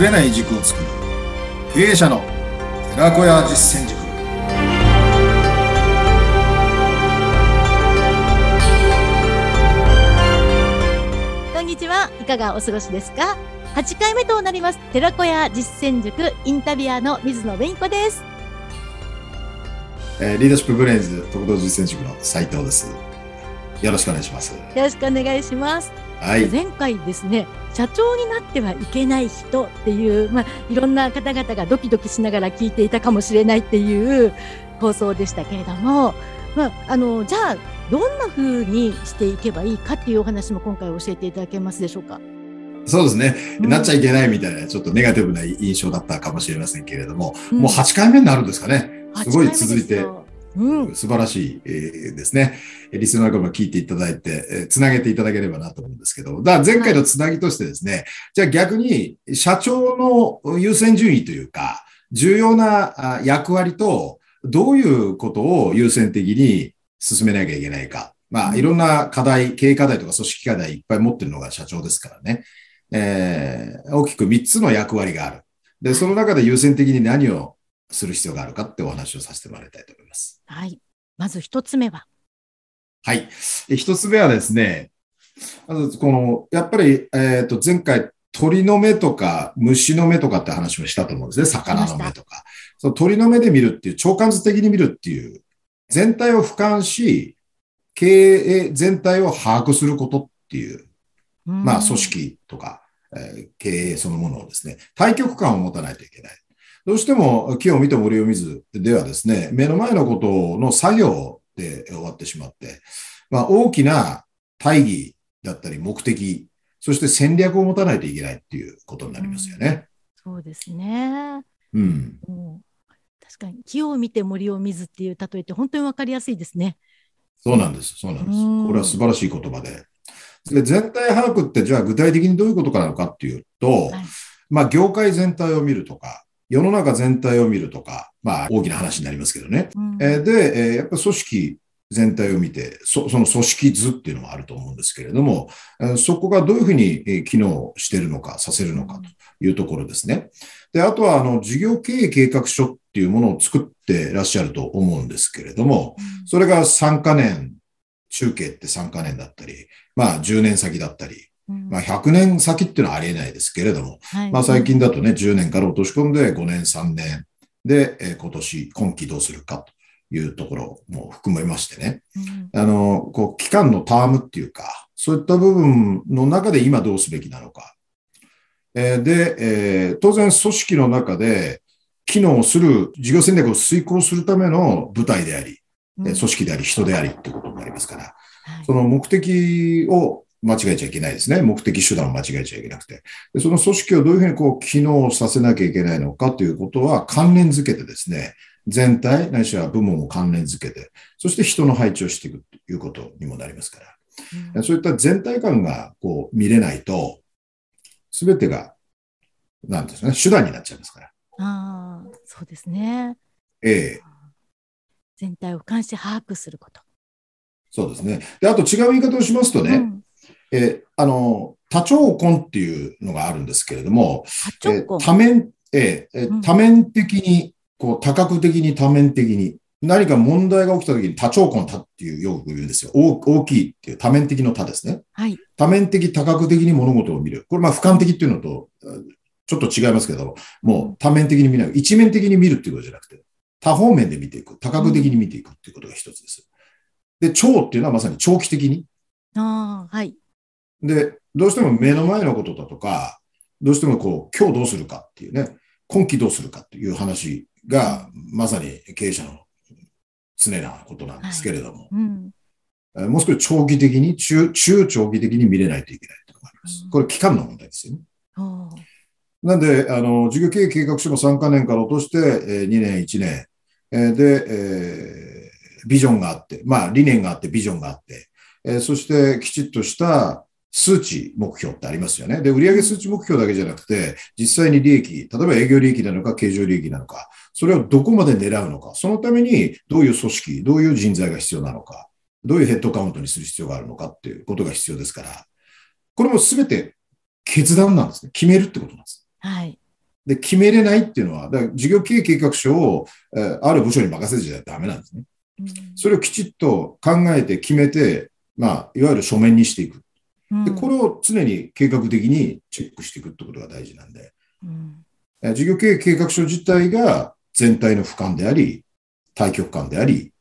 ぶれない軸を作る。経営者の寺子屋実践塾。こんにちは。いかがお過ごしですか？8回目となります。寺子屋実践塾インタビュアーの水野紅子です。えーリーダーシップブレインズ特道実践塾の斉藤です。よろしくお願いします。よろしくお願いしますはい。前回ですね社長になってはいけない人っていう、まあ、いろんな方々がドキドキしながら聞いていたかもしれないっていう放送でしたけれども、まあ、あのじゃあどんな風にしていけばいいかっていうお話も今回教えていただけますでしょうか？そうですね、うん。なっちゃいけないみたいなちょっとネガティブな印象だったかもしれませんけれども、うん。もう8回目になるんですかね。すごい続いて8回目ですようん、素晴らしい、えーですね。リスナーの方も聞いていただいて、えーつなげていただければなと思うんですけど、だ前回のつなぎとしてですね、じゃあ逆に社長の優先順位というか、重要なあ役割と、どういうことを優先的に進めなきゃいけないか。まあ、うんいろんな課題、経営課題とか組織課題いっぱい持ってるのが社長ですからね。えー大きく3つの役割がある。で、その中で優先的に何をする必要があるかってお話をさせてもらいたいと思います。はい、まず一つ目は、はい。え一つ目はですね、まずこの、やっぱり、えっ、と、前回、鳥の目とか虫の目とかって話をしたと思うんですね。魚の目とか。その鳥の目で見るっていう、長官図的に見るっていう、全体を俯瞰し、経営全体を把握することっていう、うんまあ、組織とか、えー経営そのものをですね、対極感を持たないといけない。どうしても木を見て森を見ずではですね、目の前のことの作業で終わってしまって、まあ、大きな大義だったり目的、そして戦略を持たないといけないっていうことになりますよね。そうですね。うん。うん確かに木を見て森を見ずっていう例えって本当にわかりやすいですね。そうなんです。そうなんですうん。これは素晴らしい言葉で。で全体把握ってじゃあ具体的にどういうことかなのかっていうと、はいまあ業界全体を見るとか、世の中全体を見るとか、まあ大きな話になりますけどね。うんえーで、えーやっぱり組織全体を見てそ、その組織図っていうのもあると思うんですけれども、えーそこがどういうふうにえー機能しているのか、させるのかというところですね。で、あとは、あの、事業経営計画書っていうものを作ってらっしゃると思うんですけれども、それが3カ年、中継って3カ年だったり、まあ10年先だったり、うんまあ100年先っていうのはありえないですけれども、はい。まあ最近だとね、10年から落とし込んで5年、3年。で、えー今年、今期どうするかというところも含めましてね、うん。あの、こう、期間のタームっていうか、そういった部分の中で今どうすべきなのか。えーで、えー当然組織の中で機能する事業戦略を遂行するための部隊であり、うん。えー組織であり人でありってことになりますから、はい。その目的を間違えちゃいけないですね。目的手段を間違えちゃいけなくて。でその組織をどういうふうにこう機能させなきゃいけないのかということは関連づけてですね、全体、ないしは部門を関連づけて、そして人の配置をしていくということにもなりますから。うんそういった全体感がこう見れないと、すべてが、なんですね、手段になっちゃいますから。ああ、そうですね。ええ全体を俯瞰して把握すること。そうですね。で、あと違う言い方をしますとね、うんえーあの、多長根っていうのがあるんですけれども、多えー多面、えー多面的に、こう、多角的に多面的に、何か問題が起きたときに多長根多っていうよく言うんですよ。大大きいっていう多面的の多ですね。はい。多面的、多角的に物事を見る。これ、まあ、俯瞰的っていうのと、うんちょっと違いますけど、もう多面的に見ない。一面的に見るっていうことじゃなくて、多方面で見ていく。多角的に見ていくっていうことが一つです。で、長っていうのはまさに長期的に。ああ、はい。で、どうしても目の前のことだとか、どうしてもこう、今日どうするかっていうね、今期どうするかっていう話が、まさに経営者の常なことなんですけれども、うん。えーもう少し長期的に、中、中長期的に見れないといけないというのがありますう。んこれ期間の問題ですよね。なんで、あの、事業経営計画書も3カ年から落として、えー2年、1年、えーで、えービジョンがあって、まあ、理念があって、ビジョンがあって、えーそしてきちっとした数値目標ってありますよね。で、売上数値目標だけじゃなくて、実際に利益、例えば営業利益なのか、経常利益なのか、それをどこまで狙うのか、そのためにどういう組織、どういう人材が必要なのか、どういうヘッドカウントにする必要があるのかっていうことが必要ですから、これもすべて決断なんですね。決めるってことなんです。はい。で、決めれないっていうのは、だから事業経営計画書を、えーある部署に任せちゃダメなんですね。うんそれをきちっと考えて決めて、まあ、いわゆる書面にしていく。で、これを常に計画的にチェックしていくってことが大事なんで、うん。えー事業経営計画書自体が全体の俯瞰であり、対局観であり、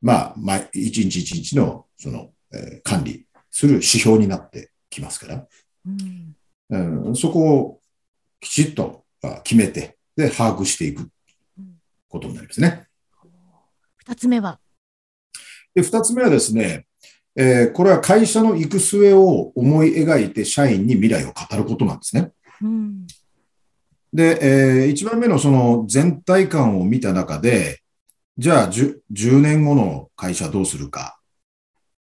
まあ、毎一日一日の、その、えー管理する指標になってきますから、うん。うん、そこをきちっとあ決めて、で、把握していくことになりますね。二つ目は、で、二つ目はですね、えーこれは会社の行く末を思い描いて社員に未来を語ることなんですね。うんで、えー一番目のその全体感を見た中で、じゃあ 10, 10年後の会社どうするか。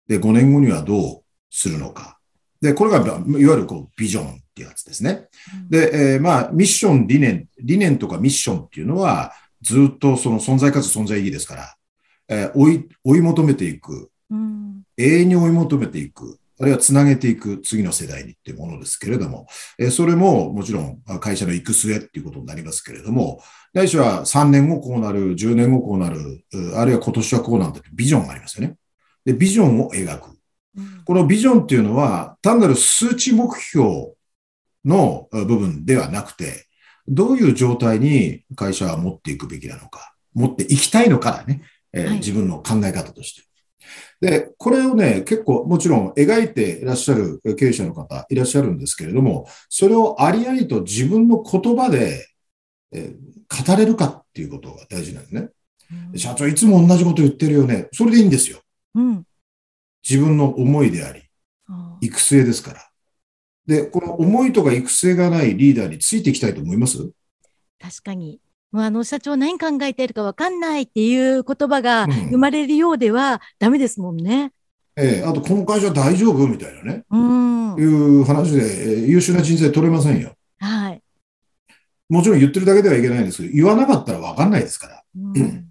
で、5年後にはどうするのか。で、これが、いわゆるこうビジョンっていうやつですね。で、えーまあ、ミッション、理念、理念とかミッションっていうのは、ずっとその存在かつ存在意義ですから、えー追い、追い求めていく、永遠に追い求めていく、あるいはつなげていく。次の世代にっていうものですけれども、えーそれももちろんあ会社の行く末っていうことになりますけれども、ないしは3年後こうなる、10年後こうなる、うあるいは今年はこうなんだってビジョンがありますよね。で、ビジョンを描く。うん。このビジョンっていうのは単なる数値目標の部分ではなくて、どういう状態に会社は持っていくべきなのか、持っていきたいのかだね、えーはい。自分の考え方として。で、これをね、結構もちろん描いていらっしゃる経営者の方いらっしゃるんですけれども、それをありありと自分の言葉で、えー語れるかっていうことが大事なんですね。社長いつも同じこと言ってるよね。それでいいんですよ。うん自分の思いであり、育成ですから。で、この思いとか育成がないリーダーについていきたいと思います？確かに。もうあの社長何考えてるかわかんないっていう言葉がうん生まれるようではダメですもんね。ええあと、この会社大丈夫みたいなね。うん。いう話で、えー優秀な人材取れませんよ。はい。もちろん言ってるだけではいけないんですけど、言わなかったらわかんないですから。うん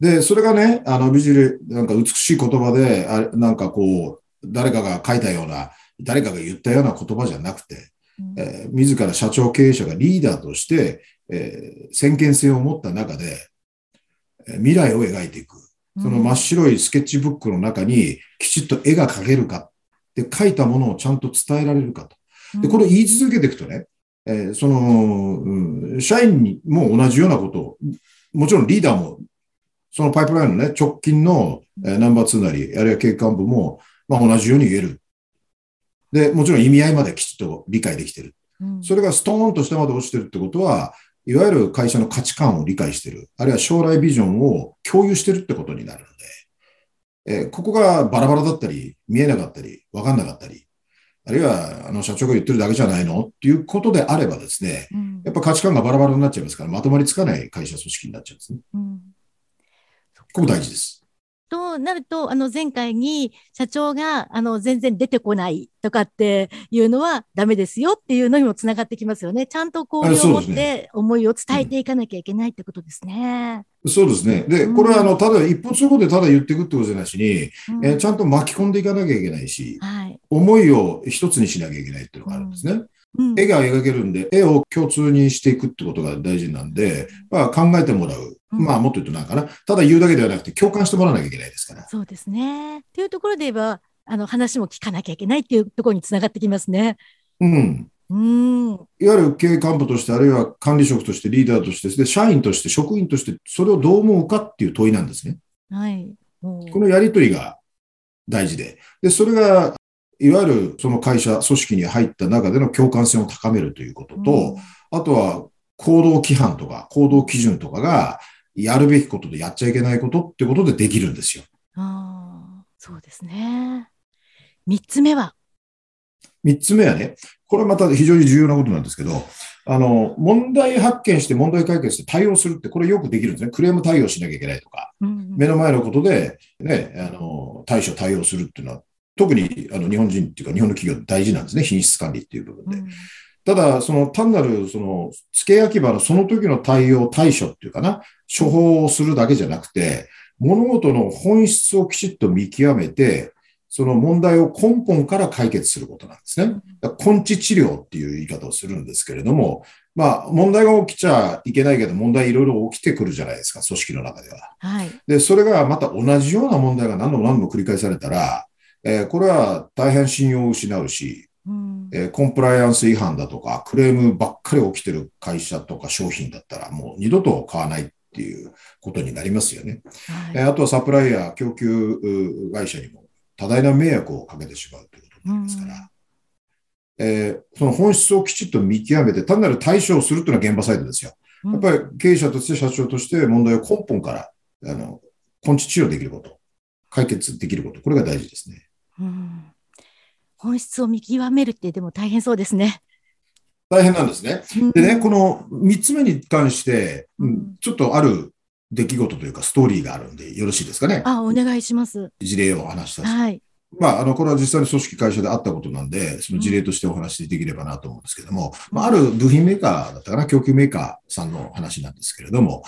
で、それがね、あの、美汁、なんか美しい言葉で、あなんかこう、誰かが書いたような、誰かが言ったような言葉じゃなくて、えー自ら社長経営者がリーダーとして、えー先見性を持った中で、えー未来を描いていく。その真っ白いスケッチブックの中にきちっと絵が描けるか。で、描いたものをちゃんと伝えられるかと。で、これを言い続けていくとね、えーその、うん社員にも同じようなことを、もちろんリーダーも、そのパイプラインのね、直近の、えーナンバー2なり、あるいは経営幹部も、まあ同じように言える。で、もちろん意味合いまできちっと理解できてる。うんそれがストーンと下まで落ちてるってことは、いわゆる会社の価値観を理解してる、あるいは将来ビジョンを共有してるってことになるので、えーここがバラバラだったり、見えなかったり、わかんなかったり、あるいはあの社長が言ってるだけじゃないのっていうことであればですね、うん。やっぱ価値観がバラバラになっちゃいますから、まとまりつかない会社組織になっちゃうんですね。うん。ここ大事です。となると、あの前回に社長があの全然出てこないとかっていうのはダメですよっていうのにもつながってきますよね。ちゃんと交流を持って思いを伝えていかなきゃいけないってことですね。そうですね。で、これはあの、ただ一方通行でただ言っていくってことじゃないしに、うんえーちゃんと巻き込んでいかなきゃいけないし、はい。思いを一つにしなきゃいけないっていうのがあるんですね。うん絵が描けるんで、絵を共通にしていくってことが大事なんで、まあ、考えてもらう。うんまあ、もっと言うとなんかな。ただ言うだけではなくて、共感してもらわなきゃいけないですから。そうですね。っていうところで言えば、あの話も聞かなきゃいけないっていうところにつながってきますね。うん。うん。いわゆる経営幹部として、あるいは管理職として、リーダーとして、で、社員として、職員として、それをどう思うかっていう問いなんですね。はい。このやりとりが大事で。で、それが、いわゆるその会社、組織に入った中での共感性を高めるということと、あとは行動規範とか行動基準とかがやるべきことでやっちゃいけないことってことでできるんですよ。ああ、そうですね。三つ目は、三つ目はね、これまた非常に重要なことなんですけど、あの、問題発見して問題解決して対応するってこれよくできるんですね。クレーム対応しなきゃいけないとか、うん目の前のことでね、あの、対処対応するっていうのは、特にあの日本人っていうか日本の企業大事なんですね。品質管理っていう部分で。うんただ、その単なる、その、付け焼き場のその時の対応、対処っていうかな、処方をするだけじゃなくて、物事の本質をきちっと見極めて、その問題を根本から解決することなんですね。根治治療っていう言い方をするんですけれども、まあ、問題が起きちゃいけないけど、問題いろいろ起きてくるじゃないですか、組織の中では。はい。で、それがまた同じような問題が何度も何度も繰り返されたら、えー、これは大変信用を失うし、うん、えー、コンプライアンス違反だとか、クレームばっかり起きてる会社とか商品だったら、もう二度と買わないっていうことになりますよね。はい、えー、あとはサプライヤー、供給会社にも多大な迷惑をかけてしまうということになりますから、うん、えー、その本質をきちっと見極めて、単なる対処をするというのは現場サイドですよ。やっぱり経営者として社長として問題を根本から、あの、根治治療できること、解決できること、これが大事ですね。うん、本質を見極めるってでも大変そうですね。大変なんですね。でね、この3つ目に関して、うん、ちょっとある出来事というかストーリーがあるんでよろしいですかね？あ、お願いします。事例を話したはい。まあ、あの、これは実際に組織会社であったことなんで、その事例としてお話しできればなと思うんですけども、うん、まあ、ある部品メーカーだったかな、供給メーカーさんの話なんですけれども、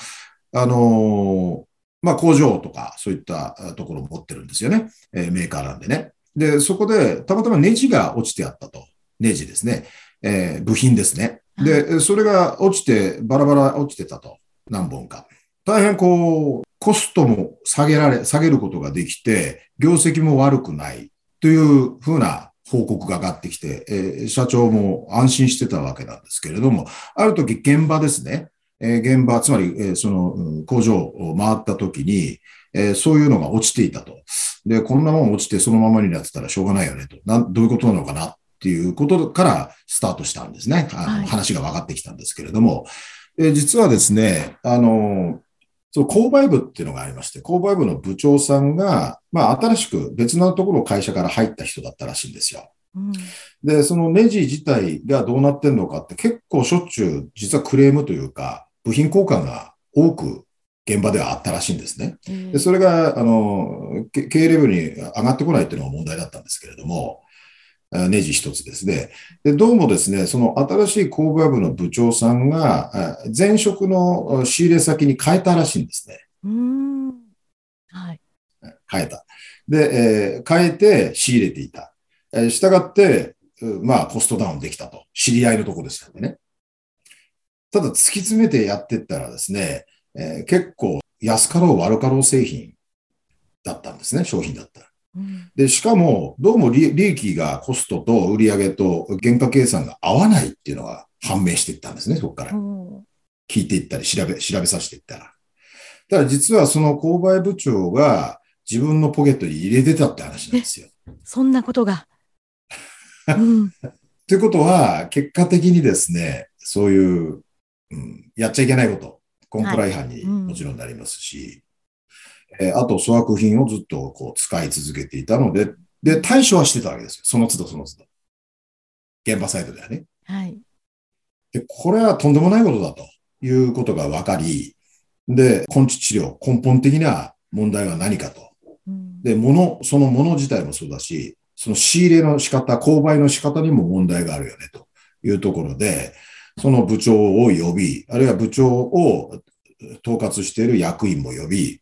あのー、まあ、工場とかそういったところを持ってるんですよね。えー、メーカーなんでね。で、そこでたまたまネジが落ちてあったと。ネジですね。えー、部品ですね。で、それが落ちて、バラバラ落ちてたと。何本か。大変こう、コストも下げられ、下げることができて、業績も悪くないというふうな報告が上がってきて、えー、社長も安心してたわけなんですけれども、ある時現場ですね、えー、現場、つまり、えー、その、うん、工場を回った時に、えー、そういうのが落ちていたと。で、こんなもん落ちてそのままになってたらしょうがないよねと。なん、どういうことなのかなっていうことからスタートしたんですね。はい、話が分かってきたんですけれども、えー、実はですね、あのその購買部っていうのがありまして、購買部の部長さんが、まあ、新しく別のところ会社から入った人だったらしいんですよ。うん、で、そのネジ自体がどうなってんのかって結構しょっちゅう実はクレームというか、部品交換が多く現場ではあったらしいんですね。うん、でそれが、あの、経営レベルに上がってこないっていうのが問題だったんですけれども、ネジ一つですね。で、どうもですね、その新しい購買部の部長さんが、前職の仕入れ先に変えたらしいんですね。うん。はい。変えた。で、えー、変えて仕入れていた。えたがって、まあ、コストダウンできたと。知り合いのとこですよね。ただ、突き詰めてやっていったらですね、えー、結構安かろう悪かろう製品だったんですね、商品だったら。で、しかも、どうも利益がコストと売上と原価計算が合わないっていうのが判明していったんですね、そこから。聞いていったり、調べ、調べさせていったら。ただ実はその購買部長が自分のポケットに入れてたって話なんですよ。そんなことが。と、うん、いうことは、結果的にですね、そういう、うん、やっちゃいけないこと、コンプライ違反にもちろんなりますし、えー、あと粗悪品をずっとこう使い続けていたので、で、対処はしてたわけですよ。その都度その都度。現場サイトではね。はい。で、これはとんでもないことだということが分かり、で、根治治療、根本的な問題は何かと。うん、で、物、そのもの自体もそうだし、その仕入れの仕方、購買の仕方にも問題があるよね、というところで、その部長を呼び、あるいは部長を統括している役員も呼び、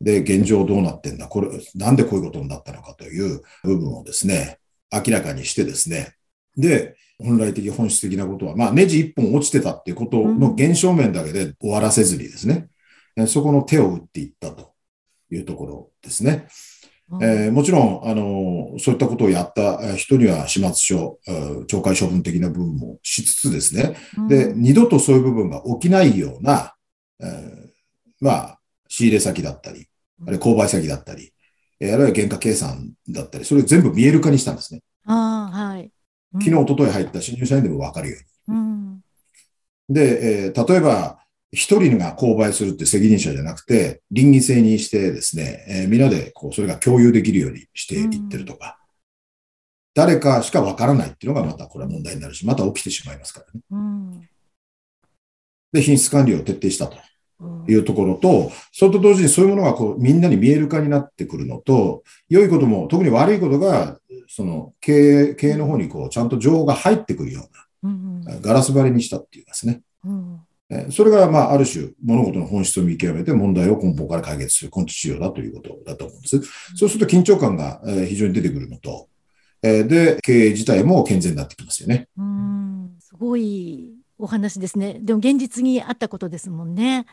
で、現状どうなってんだこれ、なんでこういうことになったのかという部分をですね、明らかにしてですね、で、本来的本質的なことは、まあ、ネジ一本落ちてたっていうことの現象面だけで終わらせずにですね、うん、そこの手を打っていったというところですね。うん、えー、もちろん、あの、そういったことをやった人には始末書、懲戒処分的な部分もしつつですね、うん、で、二度とそういう部分が起きないような、えー、まあ、仕入れ先だったり、あれ購買先だったり、えあるいは原価計算だったり、それを全部見える化にしたんですね。あはい。うん、昨日、一昨日入った新入社員でもわかるように。うん、で、えー、例えば、一人が購買するって責任者じゃなくて、倫理性にしてですね、えー、みんなでこうそれが共有できるようにしていってるとか、うん、誰かしかわからないっていうのがまたこれは問題になるし、また起きてしまいますからね。うん、で、品質管理を徹底したと。いうところと、それと同時にそういうものがこうみんなに見える化になってくるのと、良いことも、特に悪いことが、その経営、経営の方にこうちゃんと情報が入ってくるような、ガラス張りにしたっていうですね。それが、まあ、ある種、物事の本質を見極めて問題を根本から解決する根治治療だということだと思うんです。そうすると緊張感が非常に出てくるのと、で、経営自体も健全になってきますよね。うん、すごいお話ですね。でも現実にあったことですもんね。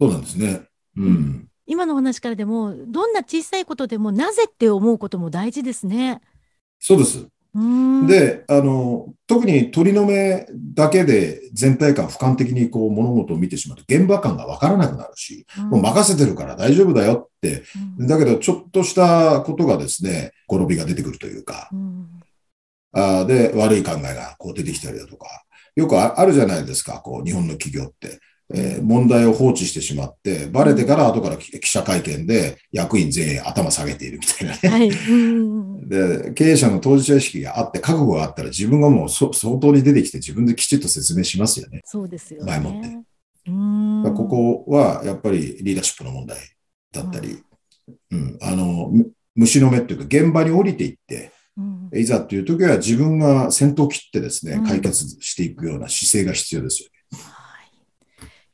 そうなんですね。うん。今の話からでも、どんな小さいことでも、なぜって思うことも大事ですね。そうです。で、あの、特に鳥の目だけで全体感俯瞰的にこう物事を見てしまうと現場感がわからなくなるし、うん、もう任せてるから大丈夫だよって、うん、だけどちょっとしたことがですね、転びが出てくるというか、うん、あで、悪い考えがこう出てきたりだとか、よくあるじゃないですか、こう日本の企業って。えー、問題を放置してしまって、バレてから後から記者会見で役員全員頭下げているみたいなね。はい、で、経営者の当事者意識があって、覚悟があったら自分がもう相当に出てきて自分できちっと説明しますよね。そうですよね。前もって。ここはやっぱりリーダーシップの問題だったり、うん、あの、虫の目っていうか現場に降りていって、うん、いざっていう時は自分が先頭切ってですね、解決していくような姿勢が必要ですよね。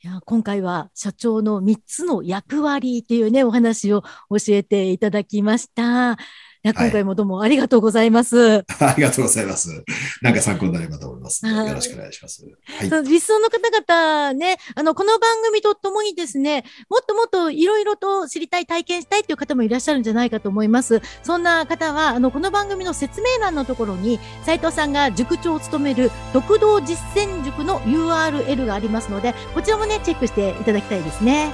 や今回は社長の3つの役割というね、お話を教えていただきました。や今回もどうもありがとうございます。はい、ありがとうございます。なんか参考になればと思います。よろしくお願いします。はい、理想の方々ね、あの、この番組とともにですね、もっともっといろいろと知りたい、体験したいという方もいらっしゃるんじゃないかと思います。そんな方は、あの、この番組の説明欄のところに、斉藤さんが塾長を務める、特道実践塾の URL がありますので、こちらもね、チェックしていただきたいですね。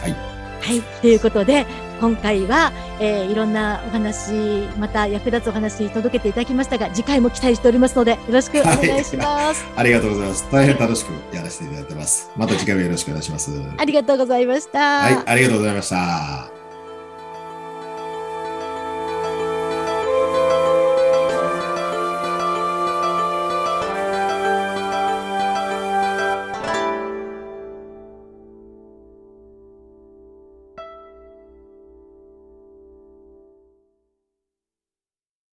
はい。はい。ということで、今回は、えー、いろんなお話、また役立つお話届けていただきましたが、次回も期待しておりますので、よろしくお願いします。はい、ありがとうございます。大変楽しくやらせていただいてます。また次回もよろしくお願いします。ありがとうございました。はい、ありがとうございました。